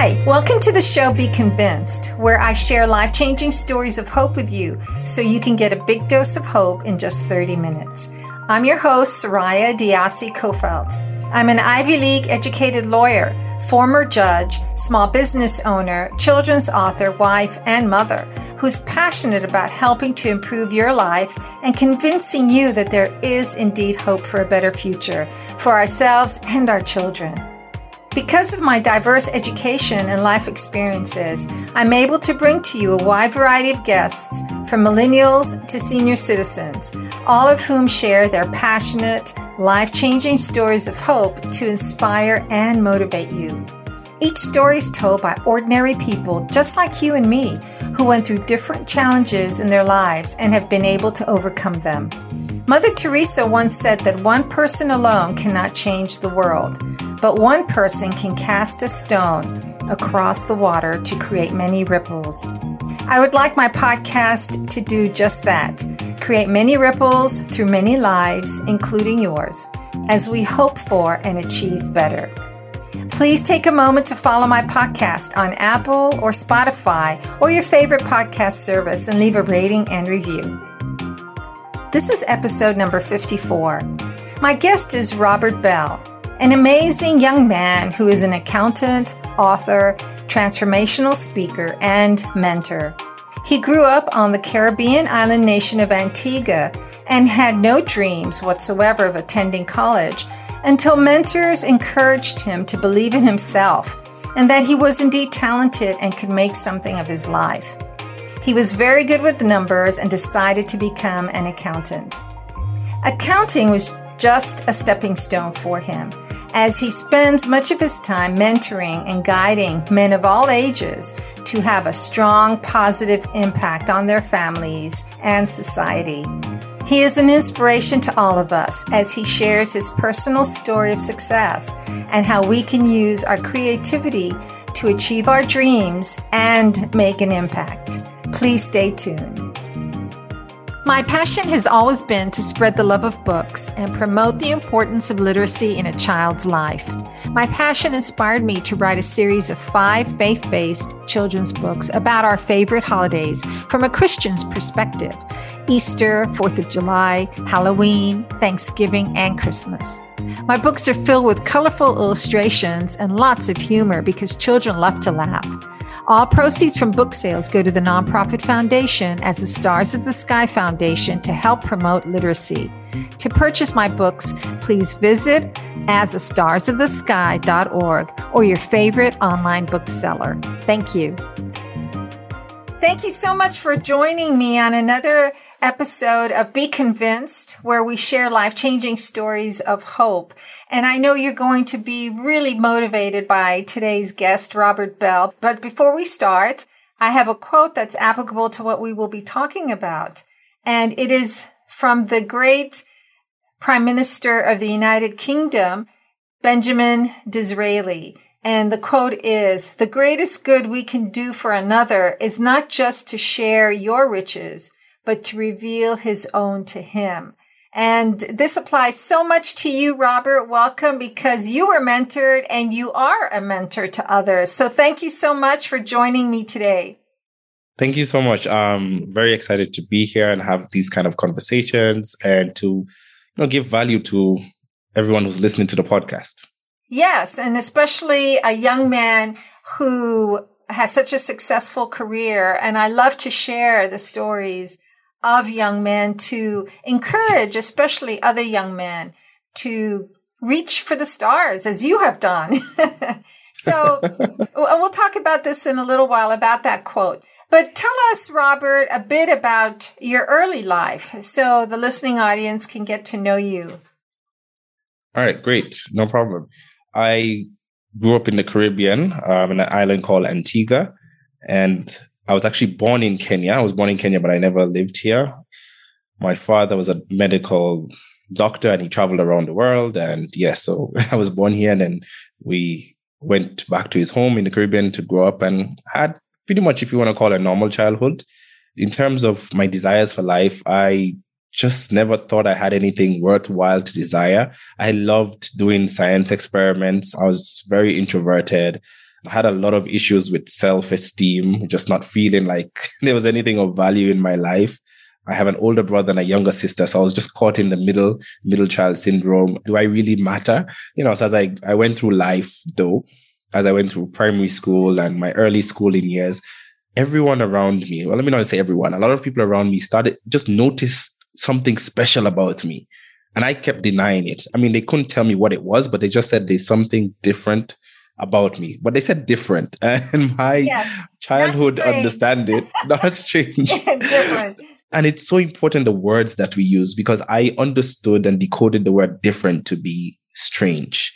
Hi, welcome to the show Be Convinced, where I share life changing stories of hope with you so you can get a big dose of hope in just 30 minutes. I'm your host, Soraya Diasi Kofelt. I'm an Ivy League educated lawyer, former judge, small business owner, children's author, wife, and mother who's passionate about helping to improve your life and convincing you that there is indeed hope for a better future for ourselves and our children. Because of my diverse education and life experiences, I'm able to bring to you a wide variety of guests, from millennials to senior citizens, all of whom share their passionate, life changing stories of hope to inspire and motivate you. Each story is told by ordinary people just like you and me who went through different challenges in their lives and have been able to overcome them. Mother Teresa once said that one person alone cannot change the world, but one person can cast a stone across the water to create many ripples. I would like my podcast to do just that create many ripples through many lives, including yours, as we hope for and achieve better. Please take a moment to follow my podcast on Apple or Spotify or your favorite podcast service and leave a rating and review. This is episode number 54. My guest is Robert Bell, an amazing young man who is an accountant, author, transformational speaker, and mentor. He grew up on the Caribbean island nation of Antigua and had no dreams whatsoever of attending college until mentors encouraged him to believe in himself and that he was indeed talented and could make something of his life. He was very good with numbers and decided to become an accountant. Accounting was just a stepping stone for him, as he spends much of his time mentoring and guiding men of all ages to have a strong positive impact on their families and society. He is an inspiration to all of us as he shares his personal story of success and how we can use our creativity to achieve our dreams and make an impact. Please stay tuned. My passion has always been to spread the love of books and promote the importance of literacy in a child's life. My passion inspired me to write a series of five faith based children's books about our favorite holidays from a Christian's perspective Easter, Fourth of July, Halloween, Thanksgiving, and Christmas. My books are filled with colorful illustrations and lots of humor because children love to laugh. All proceeds from book sales go to the nonprofit foundation as the Stars of the Sky Foundation to help promote literacy. To purchase my books, please visit asastarsofthesky.org or your favorite online bookseller. Thank you. Thank you so much for joining me on another episode of Be Convinced, where we share life changing stories of hope. And I know you're going to be really motivated by today's guest, Robert Bell. But before we start, I have a quote that's applicable to what we will be talking about. And it is from the great Prime Minister of the United Kingdom, Benjamin Disraeli. And the quote is, the greatest good we can do for another is not just to share your riches, but to reveal his own to him. And this applies so much to you, Robert. Welcome because you were mentored and you are a mentor to others. So thank you so much for joining me today. Thank you so much. I'm very excited to be here and have these kind of conversations and to you know give value to everyone who's listening to the podcast. Yes, and especially a young man who has such a successful career. And I love to share the stories of young men to encourage, especially other young men to reach for the stars as you have done. so we'll talk about this in a little while about that quote. But tell us, Robert, a bit about your early life so the listening audience can get to know you. All right, great. No problem. I grew up in the Caribbean, um, in an island called Antigua, and I was actually born in Kenya. I was born in Kenya, but I never lived here. My father was a medical doctor and he traveled around the world. And yes, so I was born here and then we went back to his home in the Caribbean to grow up and had pretty much, if you want to call it a normal childhood. In terms of my desires for life, I just never thought I had anything worthwhile to desire. I loved doing science experiments. I was very introverted. I had a lot of issues with self esteem, just not feeling like there was anything of value in my life. I have an older brother and a younger sister. So I was just caught in the middle, middle child syndrome. Do I really matter? You know, so as I, I went through life though, as I went through primary school and my early schooling years, everyone around me, well, let me not say everyone, a lot of people around me started just noticed something special about me. And I kept denying it. I mean, they couldn't tell me what it was, but they just said there's something different about me. But they said different. And my yes, childhood understanding, That's strange. different. And it's so important the words that we use because I understood and decoded the word different to be strange.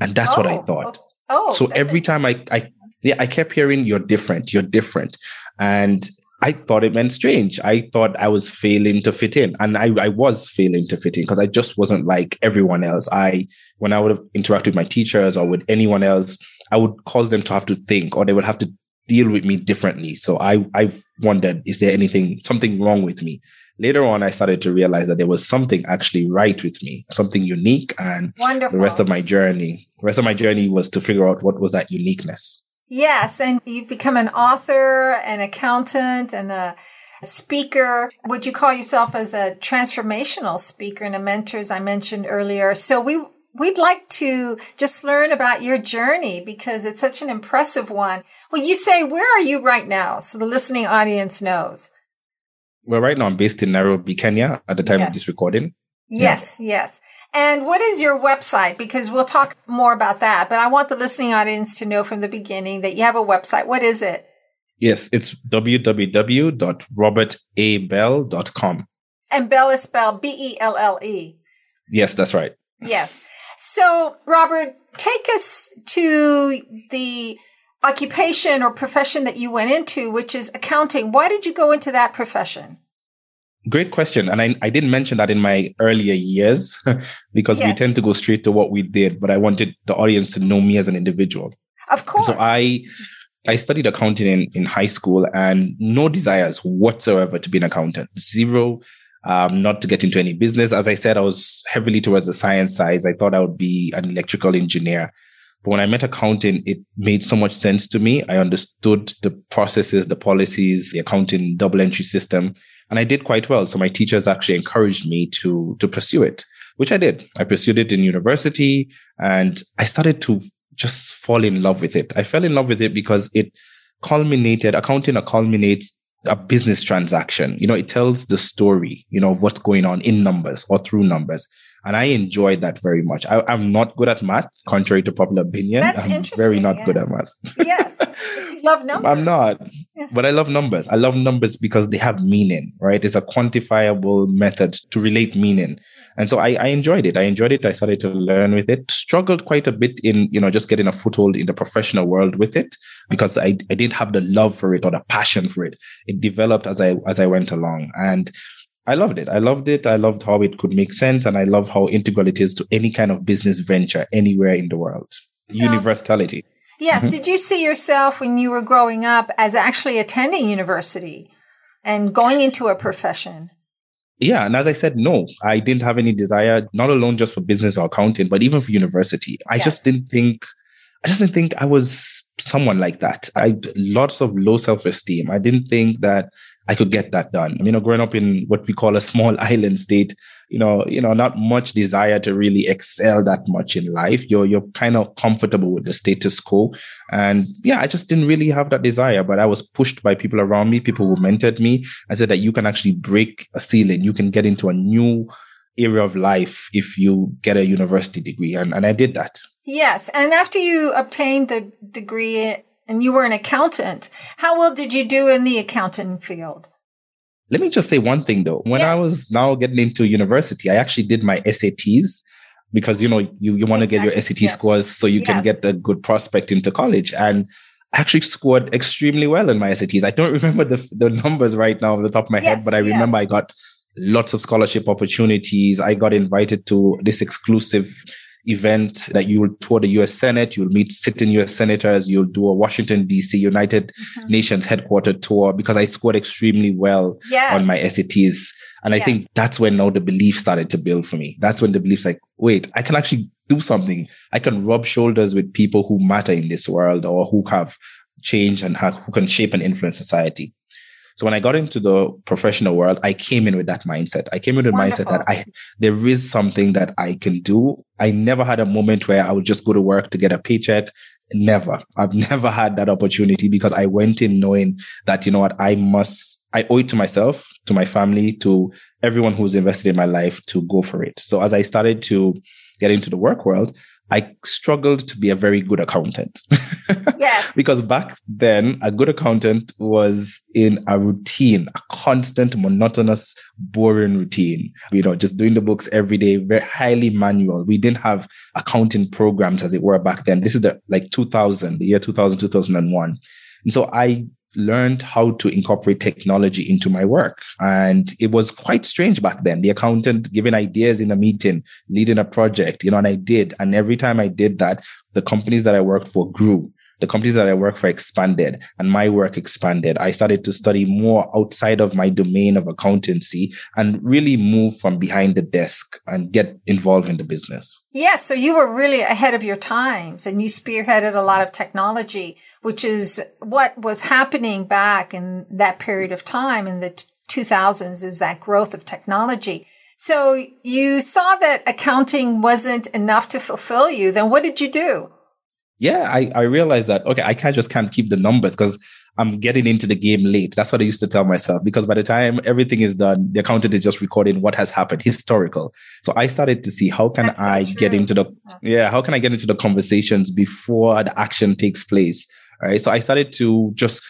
And that's oh, what I oh, thought. Oh, oh so every time I, I, yeah, I kept hearing you're different, you're different. And I thought it meant strange. I thought I was failing to fit in. And I, I was failing to fit in because I just wasn't like everyone else. I, when I would have interacted with my teachers or with anyone else, I would cause them to have to think or they would have to deal with me differently. So I, I wondered, is there anything, something wrong with me? Later on, I started to realize that there was something actually right with me, something unique. And Wonderful. the rest of my journey, the rest of my journey was to figure out what was that uniqueness. Yes. And you've become an author, an accountant, and a speaker. Would you call yourself as a transformational speaker and a mentor, as I mentioned earlier? So we, we'd like to just learn about your journey because it's such an impressive one. Well, you say, where are you right now? So the listening audience knows. Well, right now I'm based in Nairobi, Kenya at the time yes. of this recording. Yes, yeah. yes. And what is your website? Because we'll talk more about that, but I want the listening audience to know from the beginning that you have a website. What is it? Yes, it's www.robertabell.com. And Bell is spelled B E L L E. Yes, that's right. Yes. So, Robert, take us to the occupation or profession that you went into, which is accounting. Why did you go into that profession? Great question. And I, I didn't mention that in my earlier years because yes. we tend to go straight to what we did, but I wanted the audience to know me as an individual. Of course. So I I studied accounting in, in high school and no desires whatsoever to be an accountant. Zero, um, not to get into any business. As I said, I was heavily towards the science side. I thought I would be an electrical engineer. But when I met accounting, it made so much sense to me. I understood the processes, the policies, the accounting double entry system and I did quite well. So my teachers actually encouraged me to to pursue it, which I did. I pursued it in university, and I started to just fall in love with it. I fell in love with it because it culminated. Accounting culminates a business transaction. You know, it tells the story, you know, of what's going on in numbers or through numbers. And I enjoyed that very much. I, am not good at math, contrary to popular opinion. That's I'm interesting. very not yes. good at math. yes. You love numbers. I'm not. But I love numbers. I love numbers because they have meaning, right? It's a quantifiable method to relate meaning. And so I, I enjoyed it. I enjoyed it. I started to learn with it. Struggled quite a bit in, you know, just getting a foothold in the professional world with it because I, I didn't have the love for it or the passion for it. It developed as I as I went along. And I loved it. I loved it. I loved how it could make sense. And I love how integral it is to any kind of business venture anywhere in the world. Universality. Yes. Mm-hmm. Did you see yourself when you were growing up as actually attending university and going into a profession? Yeah. And as I said, no, I didn't have any desire, not alone just for business or accounting, but even for university. I yes. just didn't think, I just didn't think I was someone like that. I lots of low self esteem. I didn't think that I could get that done. I mean, you know, growing up in what we call a small island state, you know, you know, not much desire to really excel that much in life. You're you're kind of comfortable with the status quo. And yeah, I just didn't really have that desire, but I was pushed by people around me, people who mentored me. I said that you can actually break a ceiling, you can get into a new area of life if you get a university degree. And, and I did that. Yes. And after you obtained the degree and you were an accountant. How well did you do in the accounting field? Let me just say one thing though. When yes. I was now getting into university, I actually did my SATs because you know you, you want to exactly. get your SAT yes. scores so you yes. can get a good prospect into college. And I actually scored extremely well in my SATs. I don't remember the, the numbers right now off the top of my head, but I remember I got lots of scholarship opportunities. I got invited to this exclusive event that you will tour the US Senate, you'll meet sitting US senators, you'll do a Washington, DC, United mm-hmm. Nations headquarter tour because I scored extremely well yes. on my SATs. And I yes. think that's when now the belief started to build for me. That's when the belief's like, wait, I can actually do something. I can rub shoulders with people who matter in this world or who have change and have, who can shape and influence society. So when I got into the professional world, I came in with that mindset. I came in with the mindset that I there is something that I can do. I never had a moment where I would just go to work to get a paycheck. Never. I've never had that opportunity because I went in knowing that, you know what, I must, I owe it to myself, to my family, to everyone who's invested in my life to go for it. So as I started to get into the work world, I struggled to be a very good accountant. Yes. because back then, a good accountant was in a routine, a constant, monotonous, boring routine. You know, just doing the books every day, very highly manual. We didn't have accounting programs as it were back then. This is the like 2000, the year 2000, 2001. And so I learned how to incorporate technology into my work. And it was quite strange back then. The accountant giving ideas in a meeting, leading a project, you know, and I did. And every time I did that, the companies that I worked for grew the companies that I work for expanded and my work expanded. I started to study more outside of my domain of accountancy and really move from behind the desk and get involved in the business. Yeah. So you were really ahead of your times and you spearheaded a lot of technology, which is what was happening back in that period of time in the 2000s is that growth of technology. So you saw that accounting wasn't enough to fulfill you. Then what did you do? Yeah, I, I realized that, okay, I can't just can't keep the numbers because I'm getting into the game late. That's what I used to tell myself because by the time everything is done, the accountant is just recording what has happened, historical. So I started to see how can That's I so get into the, yeah, how can I get into the conversations before the action takes place? All right. So I started to just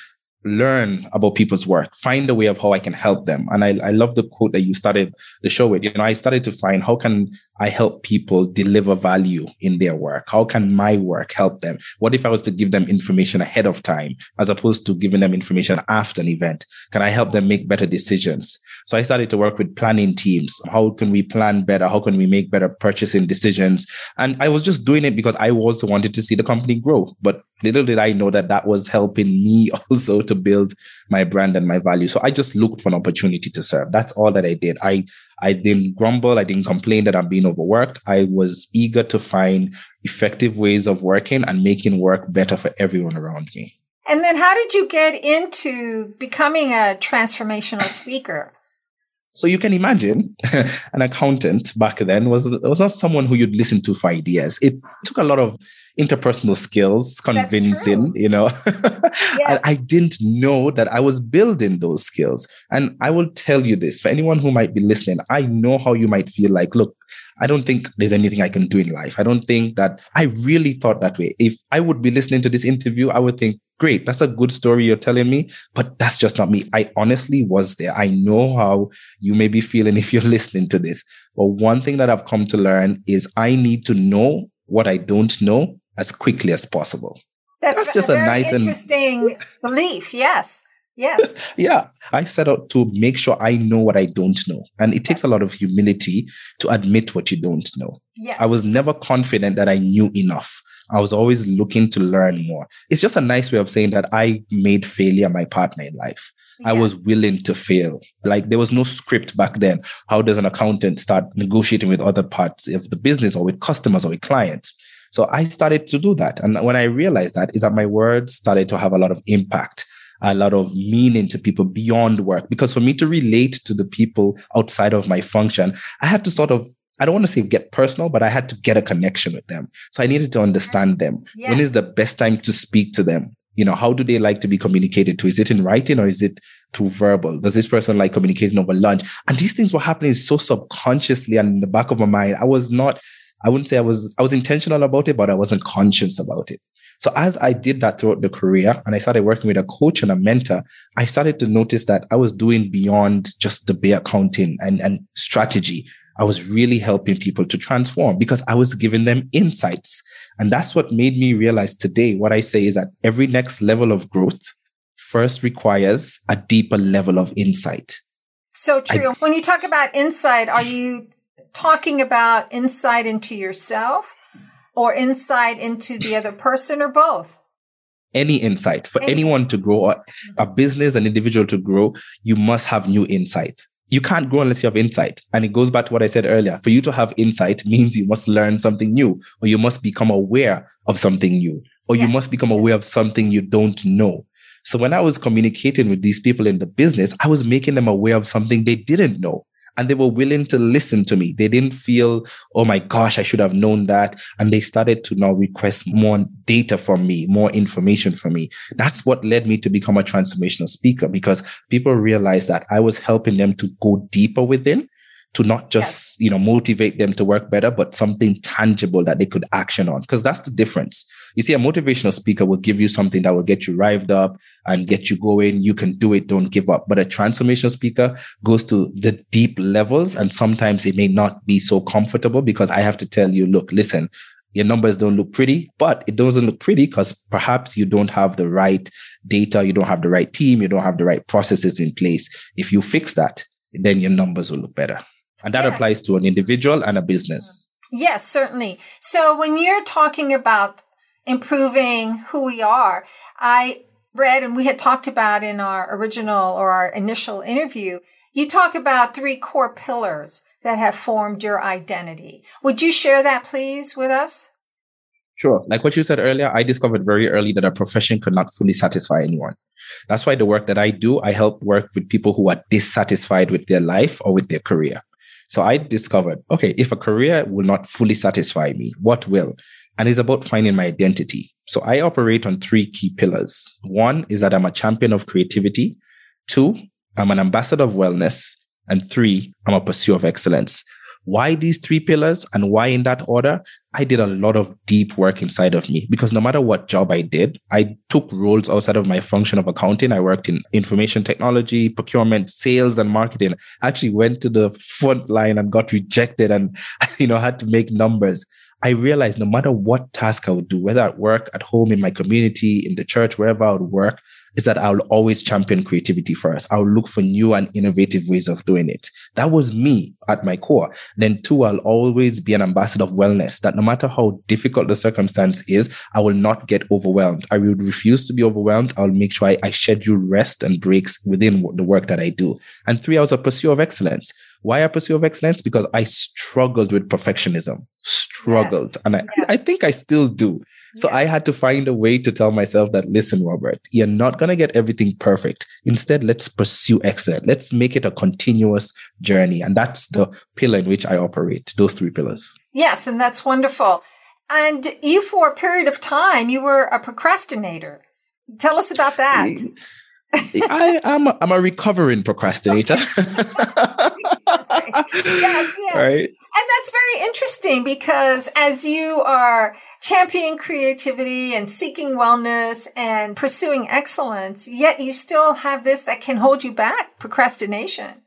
learn about people's work, find a way of how I can help them. And I, I love the quote that you started the show with. You know, I started to find how can I help people deliver value in their work? How can my work help them? What if I was to give them information ahead of time as opposed to giving them information after an event? Can I help them make better decisions? So I started to work with planning teams. How can we plan better? How can we make better purchasing decisions? And I was just doing it because I also wanted to see the company grow. But little did I know that that was helping me also to build my brand and my value. So I just looked for an opportunity to serve. That's all that I did. I I didn't grumble. I didn't complain that I'm being overworked. I was eager to find effective ways of working and making work better for everyone around me. And then how did you get into becoming a transformational speaker? So you can imagine an accountant back then was was not someone who you'd listen to for ideas. It took a lot of interpersonal skills, convincing, you know. yes. I, I didn't know that I was building those skills. And I will tell you this for anyone who might be listening, I know how you might feel like, look, I don't think there's anything I can do in life. I don't think that I really thought that way. If I would be listening to this interview, I would think, great, that's a good story you're telling me, but that's just not me. I honestly was there. I know how you may be feeling if you're listening to this. But one thing that I've come to learn is I need to know what I don't know as quickly as possible. That's, That's just a, a nice interesting and belief. Yes. Yes. yeah. I set out to make sure I know what I don't know. And it takes a lot of humility to admit what you don't know. Yes. I was never confident that I knew enough. I was always looking to learn more. It's just a nice way of saying that I made failure my partner in life. Yes. I was willing to fail. Like there was no script back then. How does an accountant start negotiating with other parts of the business or with customers or with clients? So I started to do that. And when I realized that is that my words started to have a lot of impact, a lot of meaning to people beyond work. Because for me to relate to the people outside of my function, I had to sort of I don't want to say get personal, but I had to get a connection with them. So I needed to understand them. Yes. When is the best time to speak to them? You know, how do they like to be communicated to? Is it in writing or is it through verbal? Does this person like communicating over lunch? And these things were happening so subconsciously and in the back of my mind. I was not I wouldn't say I was I was intentional about it, but I wasn't conscious about it. So as I did that throughout the career and I started working with a coach and a mentor, I started to notice that I was doing beyond just the bare accounting and, and strategy. I was really helping people to transform because I was giving them insights. And that's what made me realize today what I say is that every next level of growth first requires a deeper level of insight. So true. I, when you talk about insight, are you talking about insight into yourself or insight into the other person or both? Any insight for Any anyone to grow, or a mm-hmm. business, an individual to grow, you must have new insight. You can't grow unless you have insight. And it goes back to what I said earlier. For you to have insight means you must learn something new, or you must become aware of something new, or yes. you must become aware of something you don't know. So when I was communicating with these people in the business, I was making them aware of something they didn't know and they were willing to listen to me. They didn't feel, oh my gosh, I should have known that. And they started to now request more data from me, more information from me. That's what led me to become a transformational speaker because people realized that I was helping them to go deeper within to not just, yes. you know, motivate them to work better, but something tangible that they could action on. Because that's the difference. You see, a motivational speaker will give you something that will get you revved up and get you going. You can do it. Don't give up. But a transformational speaker goes to the deep levels. And sometimes it may not be so comfortable because I have to tell you, look, listen, your numbers don't look pretty, but it doesn't look pretty because perhaps you don't have the right data, you don't have the right team, you don't have the right processes in place. If you fix that, then your numbers will look better. And that applies to an individual and a business. Yes, certainly. So when you're talking about improving who we are, I read and we had talked about in our original or our initial interview, you talk about three core pillars that have formed your identity. Would you share that please with us? Sure. Like what you said earlier, I discovered very early that a profession could not fully satisfy anyone. That's why the work that I do, I help work with people who are dissatisfied with their life or with their career. So I discovered, okay, if a career will not fully satisfy me, what will? And it's about finding my identity. So I operate on three key pillars. One is that I'm a champion of creativity. Two, I'm an ambassador of wellness. And three, I'm a pursuer of excellence. Why these three pillars and why in that order? I did a lot of deep work inside of me because no matter what job I did, I took roles outside of my function of accounting. I worked in information technology, procurement, sales, and marketing. I actually went to the front line and got rejected and, you know, had to make numbers. I realized no matter what task I would do, whether at work, at home, in my community, in the church, wherever I would work, is that I'll always champion creativity first. I'll look for new and innovative ways of doing it. That was me at my core. Then two, I'll always be an ambassador of wellness that no matter how difficult the circumstance is, I will not get overwhelmed. I will refuse to be overwhelmed. I'll make sure I, I schedule rest and breaks within the work that I do. And three, I was a pursuit of excellence. Why a pursuit of excellence? Because I struggled with perfectionism, struggled. Yes. And I, yes. I think I still do. So I had to find a way to tell myself that, listen, Robert, you're not going to get everything perfect. Instead, let's pursue excellence. Let's make it a continuous journey. And that's the pillar in which I operate, those three pillars. Yes. And that's wonderful. And you, for a period of time, you were a procrastinator. Tell us about that. I, am a, I'm a recovering procrastinator. yes, yes. Right. And that's very interesting because as you are championing creativity and seeking wellness and pursuing excellence, yet you still have this that can hold you back, procrastination.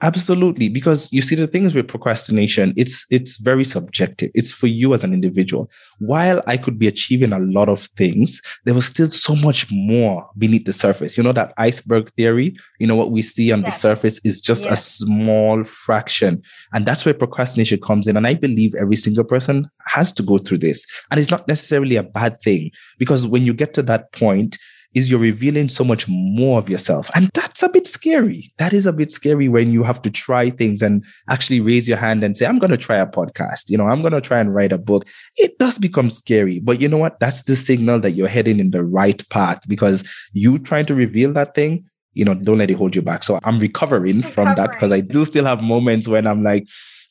Absolutely, because you see the things with procrastination, it's it's very subjective. It's for you as an individual. While I could be achieving a lot of things, there was still so much more beneath the surface. You know that iceberg theory. You know what we see on yes. the surface is just yes. a small fraction, and that's where procrastination comes in. And I believe every single person has to go through this, and it's not necessarily a bad thing because when you get to that point is you're revealing so much more of yourself. And that's a bit scary. That is a bit scary when you have to try things and actually raise your hand and say, I'm going to try a podcast. You know, I'm going to try and write a book. It does become scary. But you know what? That's the signal that you're heading in the right path because you trying to reveal that thing, you know, don't let it hold you back. So I'm recovering, recovering. from that because I do still have moments when I'm like,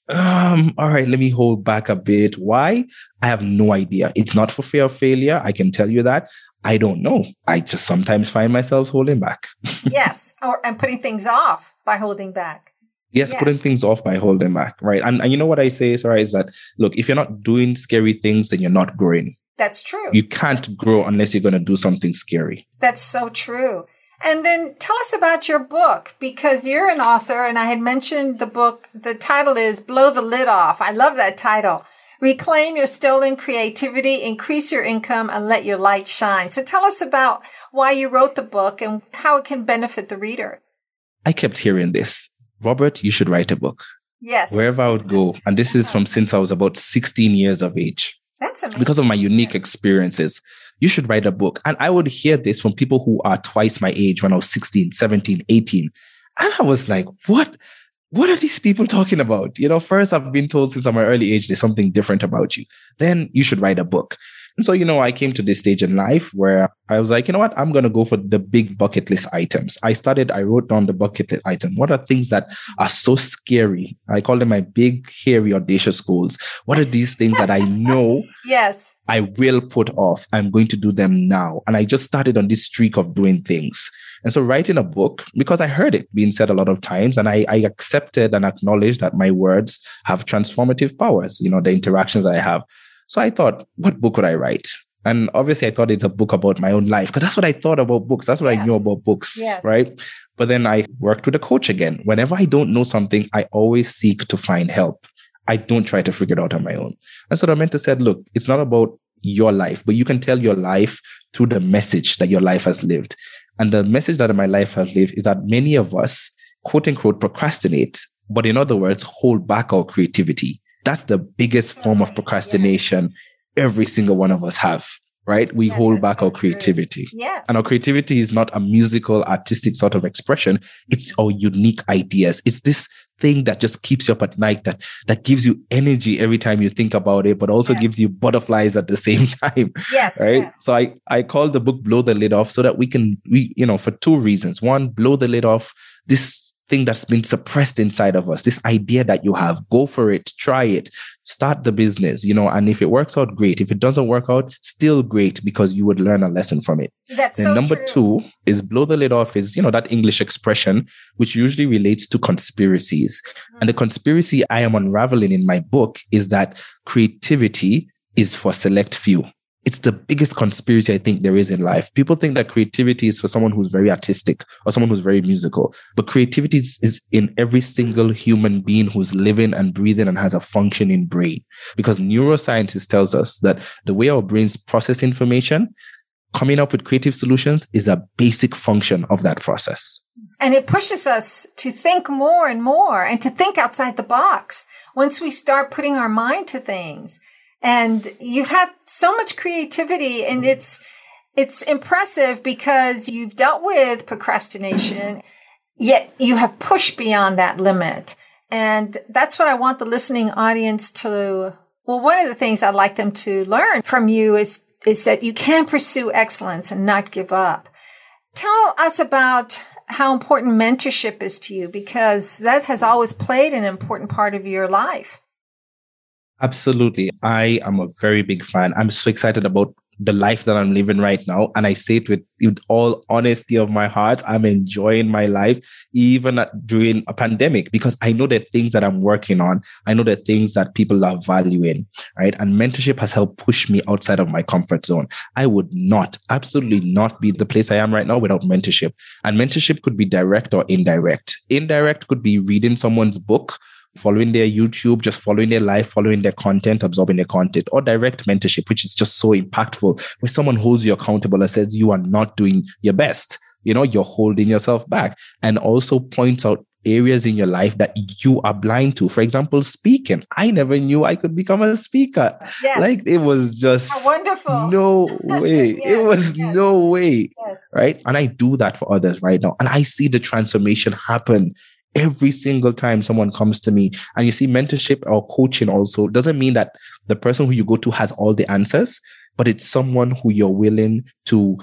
um, all right, let me hold back a bit. Why? I have no idea. It's not for fear of failure. I can tell you that. I don't know. I just sometimes find myself holding back. yes, or and putting things off by holding back. Yes, yeah. putting things off by holding back, right? And and you know what I say, Sarah, is that look, if you're not doing scary things, then you're not growing. That's true. You can't grow unless you're going to do something scary. That's so true. And then tell us about your book because you're an author, and I had mentioned the book. The title is "Blow the Lid Off." I love that title. Reclaim your stolen creativity, increase your income, and let your light shine. So tell us about why you wrote the book and how it can benefit the reader. I kept hearing this. Robert, you should write a book. Yes. Wherever I would go. And this is from since I was about 16 years of age. That's amazing. Because of my unique experiences. You should write a book. And I would hear this from people who are twice my age when I was 16, 17, 18. And I was like, what? What are these people talking about? You know, first I've been told since my early age there's something different about you. Then you should write a book. And so, you know, I came to this stage in life where I was like, you know what? I'm going to go for the big bucket list items. I started, I wrote down the bucket list item. What are things that are so scary? I call them my big, hairy, audacious goals. What are these things that I know? yes. I will put off. I'm going to do them now. And I just started on this streak of doing things. And so writing a book, because I heard it being said a lot of times, and I, I accepted and acknowledged that my words have transformative powers, you know, the interactions that I have. So I thought, what book would I write? And obviously, I thought it's a book about my own life because that's what I thought about books. That's what yes. I knew about books, yes. right? But then I worked with a coach again. Whenever I don't know something, I always seek to find help. I don't try to figure it out on my own. And so the mentor said, look, it's not about your life, but you can tell your life through the message that your life has lived. And the message that in my life has lived is that many of us, quote unquote, procrastinate, but in other words, hold back our creativity. That's the biggest form of procrastination every single one of us have, right? We yes, hold back so our creativity. Yes. And our creativity is not a musical, artistic sort of expression. It's our unique ideas. It's this thing that just keeps you up at night that that gives you energy every time you think about it but also yeah. gives you butterflies at the same time yes right yeah. so i i call the book blow the lid off so that we can we you know for two reasons one blow the lid off this thing that's been suppressed inside of us, this idea that you have, go for it, try it, start the business, you know, and if it works out, great. If it doesn't work out, still great because you would learn a lesson from it. That's then so number true. two is blow the lid off is, you know, that English expression, which usually relates to conspiracies. Mm-hmm. And the conspiracy I am unraveling in my book is that creativity is for select few it's the biggest conspiracy I think there is in life. People think that creativity is for someone who's very artistic or someone who's very musical, but creativity is, in every single human being who's living and breathing and has a functioning brain. Because neuroscientists tells us that the way our brains process information, coming up with creative solutions is a basic function of that process. And it pushes us to think more and more and to think outside the box once we start putting our mind to things. And you've had so much creativity and it's, it's impressive because you've dealt with procrastination, yet you have pushed beyond that limit. And that's what I want the listening audience to. Well, one of the things I'd like them to learn from you is, is that you can pursue excellence and not give up. Tell us about how important mentorship is to you because that has always played an important part of your life. Absolutely. I am a very big fan. I'm so excited about the life that I'm living right now. And I say it with, with all honesty of my heart. I'm enjoying my life, even during a pandemic, because I know the things that I'm working on. I know the things that people are valuing, right? And mentorship has helped push me outside of my comfort zone. I would not, absolutely not be the place I am right now without mentorship. And mentorship could be direct or indirect. Indirect could be reading someone's book following their YouTube, just following their life, following their content, absorbing their content, or direct mentorship, which is just so impactful, where someone holds you accountable and says you are not doing your best. You know, you're holding yourself back and also points out areas in your life that you are blind to. For example, speaking. I never knew I could become a speaker. Yes. Like it was just How wonderful. No way. yes, it was yes. no way. Right. And I do that for others right now. And I see the transformation happen every single time someone comes to me and you see mentorship or coaching also doesn't mean that the person who you go to has all the answers but it's someone who you're willing to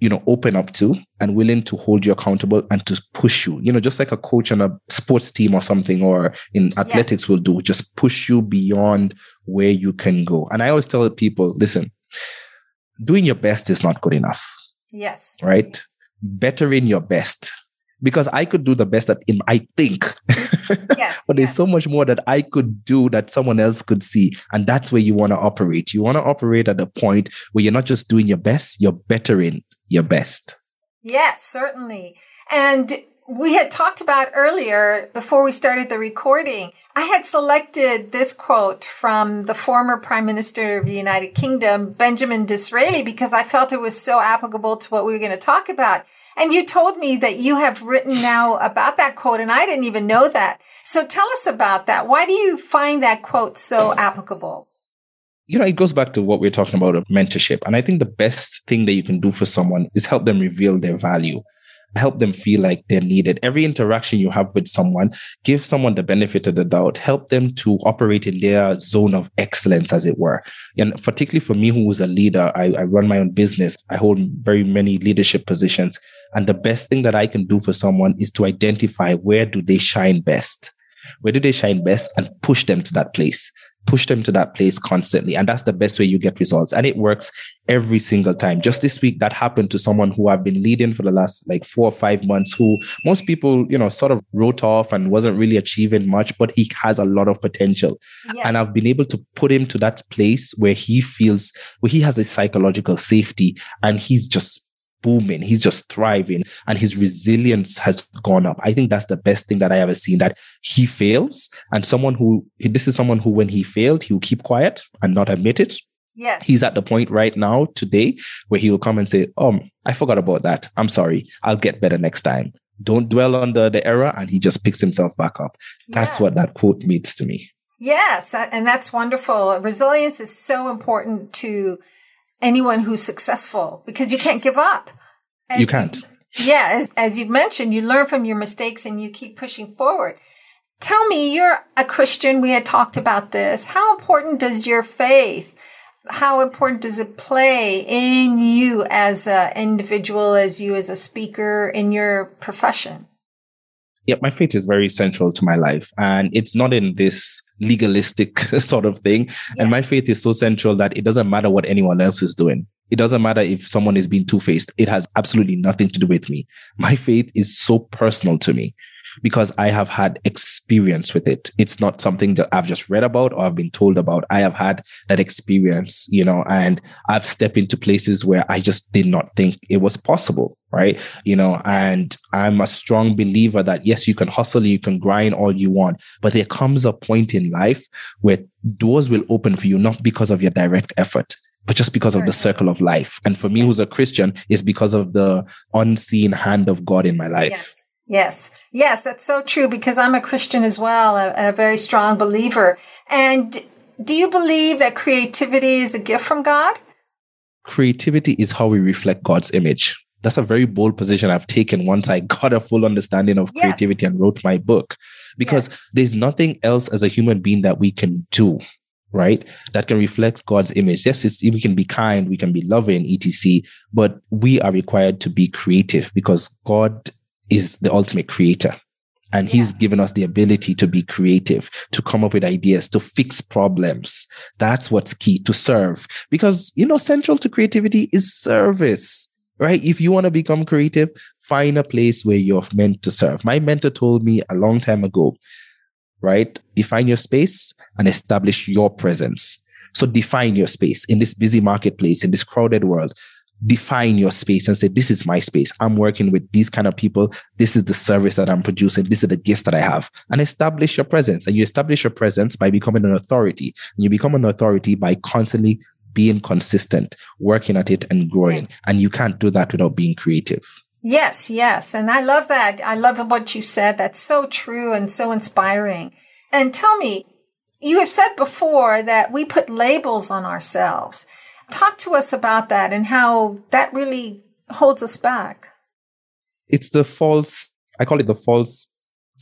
you know open up to and willing to hold you accountable and to push you. You know just like a coach on a sports team or something or in athletics yes. will do just push you beyond where you can go. And i always tell people listen doing your best is not good enough. Yes. Right? Yes. bettering your best because I could do the best that in I think. Yes, but there's yes. so much more that I could do that someone else could see. And that's where you want to operate. You want to operate at a point where you're not just doing your best, you're bettering your best. Yes, certainly. And we had talked about earlier before we started the recording. I had selected this quote from the former Prime Minister of the United Kingdom, Benjamin Disraeli, because I felt it was so applicable to what we were going to talk about. And you told me that you have written now about that quote, and I didn't even know that. So tell us about that. Why do you find that quote so applicable? You know, it goes back to what we're talking about of mentorship. And I think the best thing that you can do for someone is help them reveal their value. Help them feel like they're needed. Every interaction you have with someone, give someone the benefit of the doubt, help them to operate in their zone of excellence, as it were. And particularly for me, who was a leader, I, I run my own business, I hold very many leadership positions. And the best thing that I can do for someone is to identify where do they shine best? Where do they shine best and push them to that place? Push them to that place constantly. And that's the best way you get results. And it works every single time. Just this week, that happened to someone who I've been leading for the last like four or five months, who most people, you know, sort of wrote off and wasn't really achieving much, but he has a lot of potential. Yes. And I've been able to put him to that place where he feels, where he has a psychological safety and he's just booming. He's just thriving and his resilience has gone up. I think that's the best thing that I ever seen that he fails and someone who, this is someone who, when he failed, he'll keep quiet and not admit it. Yes. He's at the point right now today where he will come and say, Oh, I forgot about that. I'm sorry. I'll get better next time. Don't dwell on the, the error. And he just picks himself back up. That's yeah. what that quote means to me. Yes. And that's wonderful. Resilience is so important to anyone who's successful because you can't give up. As you can't. You, yeah, as, as you've mentioned, you learn from your mistakes and you keep pushing forward. Tell me, you're a Christian. We had talked about this. How important does your faith, how important does it play in you as an individual, as you as a speaker in your profession? Yeah, my faith is very central to my life. And it's not in this legalistic sort of thing. Yes. And my faith is so central that it doesn't matter what anyone else is doing. It doesn't matter if someone is being two faced. It has absolutely nothing to do with me. My faith is so personal to me because I have had experience with it. It's not something that I've just read about or I've been told about. I have had that experience, you know, and I've stepped into places where I just did not think it was possible. Right. You know, and I'm a strong believer that yes, you can hustle, you can grind all you want, but there comes a point in life where doors will open for you, not because of your direct effort, but just because of the circle of life. And for me, who's a Christian, is because of the unseen hand of God in my life. Yes. Yes. Yes, that's so true because I'm a Christian as well, a, a, very strong believer. And do you believe that creativity is a gift from God? Creativity is how we reflect God's image. That's a very bold position I've taken once I got a full understanding of creativity yes. and wrote my book because yes. there's nothing else as a human being that we can do right? That can reflect God's image. Yes, we can be kind, we can be loving, etc. But we are required to be creative because God is the ultimate creator. And he's yes. given us the ability to be creative, to come up with ideas, to fix problems. That's what's key to serve. Because, you know, central to creativity is service, right? If you want to become creative, find a place where you're meant to serve. My mentor told me a long time ago, right? Define your space and establish your presence. So define your space in this busy marketplace, in this crowded world define your space and say, this is my space. I'm working with these kind of people. This is the service that I'm producing. This is the gifts that I have and establish your presence. And you establish your presence by becoming an authority. And you become an authority by constantly being consistent, working at it and growing. And you can't do that without being creative. Yes, yes. And I love that. I love what you said. That's so true and so inspiring. And tell me, you have said before that we put labels on ourselves. Talk to us about that and how that really holds us back. It's the false, I call it the false,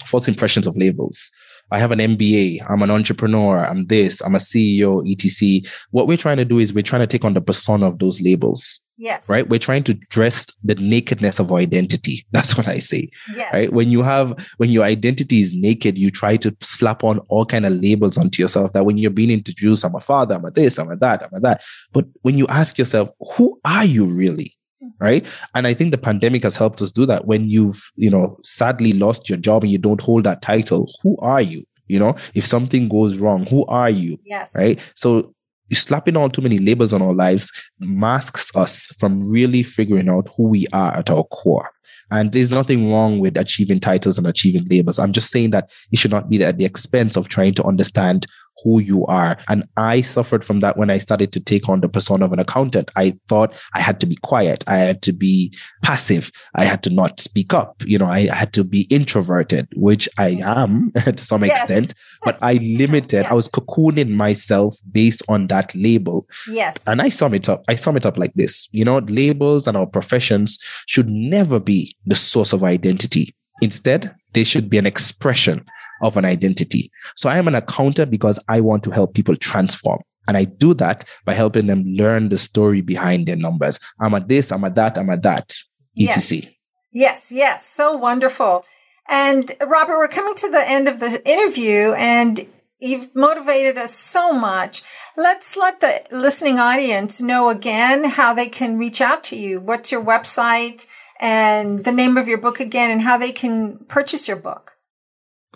false impressions of labels. I have an MBA, I'm an entrepreneur, I'm this, I'm a CEO, etc. What we're trying to do is we're trying to take on the persona of those labels. Yes. Right? We're trying to dress the nakedness of our identity. That's what I say. Yes. Right? When you have when your identity is naked, you try to slap on all kind of labels onto yourself that when you're being introduced, I'm a father, I'm a this, I'm a that, I'm a that. But when you ask yourself, who are you really? Mm-hmm. right and i think the pandemic has helped us do that when you've you know sadly lost your job and you don't hold that title who are you you know if something goes wrong who are you yes right so slapping on too many labels on our lives masks us from really figuring out who we are at our core. And there's nothing wrong with achieving titles and achieving labels. I'm just saying that it should not be at the expense of trying to understand who you are. And I suffered from that when I started to take on the persona of an accountant. I thought I had to be quiet. I had to be passive. I had to not speak up. You know, I had to be introverted, which I am to some yes. extent, but I limited, yeah. I was cocooning myself based on that label. Yes. And I sum it up. I sum it up like this. You know, labels and our professions should never be the source of identity. Instead, they should be an expression of an identity. So I am an accountant because I want to help people transform. And I do that by helping them learn the story behind their numbers. I'm at this, I'm at that, I'm at that, etc. Yes, yes, yes. So wonderful. And Robert, we're coming to the end of the interview and you've motivated us so much. Let's let the listening audience know again how they can reach out to you. What's your website and the name of your book again and how they can purchase your book?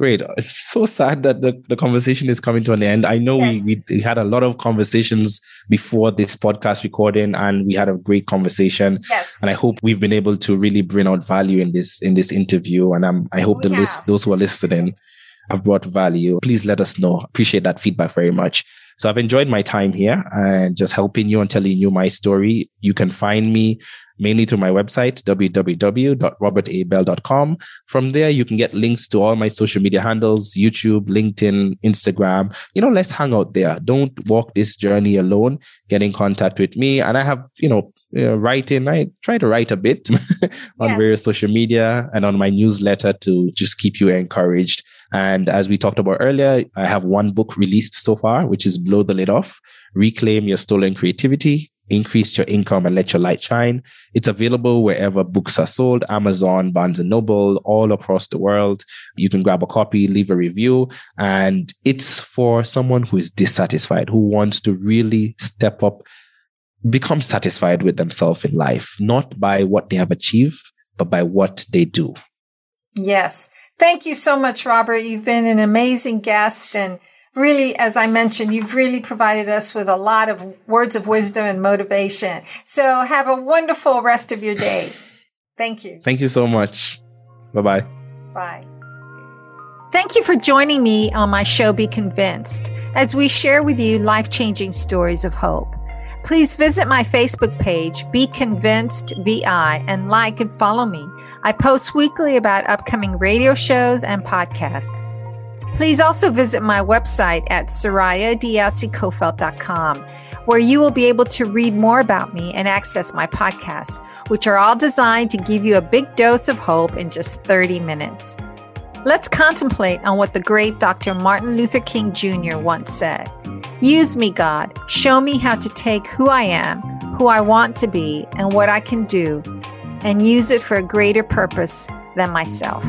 Great. It's so sad that the, the conversation is coming to an end. I know yes. we, we had a lot of conversations before this podcast recording and we had a great conversation. Yes. And I hope we've been able to really bring out value in this in this interview. And I'm, I hope we the oh, list those who are listening have brought value. Please let us know. Appreciate that feedback very much. So I've enjoyed my time here and just helping you and telling you my story. You can find me mainly through my website, www.robertabell.com. From there, you can get links to all my social media handles, YouTube, LinkedIn, Instagram. You know, let's hang out there. Don't walk this journey alone. Get in contact with me. And I have, you know, uh, writing. I try to write a bit on yes. various social media and on my newsletter to just keep you encouraged. And as we talked about earlier, I have one book released so far, which is Blow the Lid Off Reclaim Your Stolen Creativity, Increase Your Income and Let Your Light Shine. It's available wherever books are sold Amazon, Barnes and Noble, all across the world. You can grab a copy, leave a review. And it's for someone who is dissatisfied, who wants to really step up, become satisfied with themselves in life, not by what they have achieved, but by what they do. Yes. Thank you so much, Robert. You've been an amazing guest. And really, as I mentioned, you've really provided us with a lot of words of wisdom and motivation. So have a wonderful rest of your day. Thank you. Thank you so much. Bye-bye. Bye. Thank you for joining me on my show, Be Convinced, as we share with you life changing stories of hope. Please visit my Facebook page, Be Convinced VI, and like and follow me. I post weekly about upcoming radio shows and podcasts. Please also visit my website at sorayadiasecoffelt.com, where you will be able to read more about me and access my podcasts, which are all designed to give you a big dose of hope in just 30 minutes. Let's contemplate on what the great Dr. Martin Luther King Jr. once said Use me, God. Show me how to take who I am, who I want to be, and what I can do and use it for a greater purpose than myself.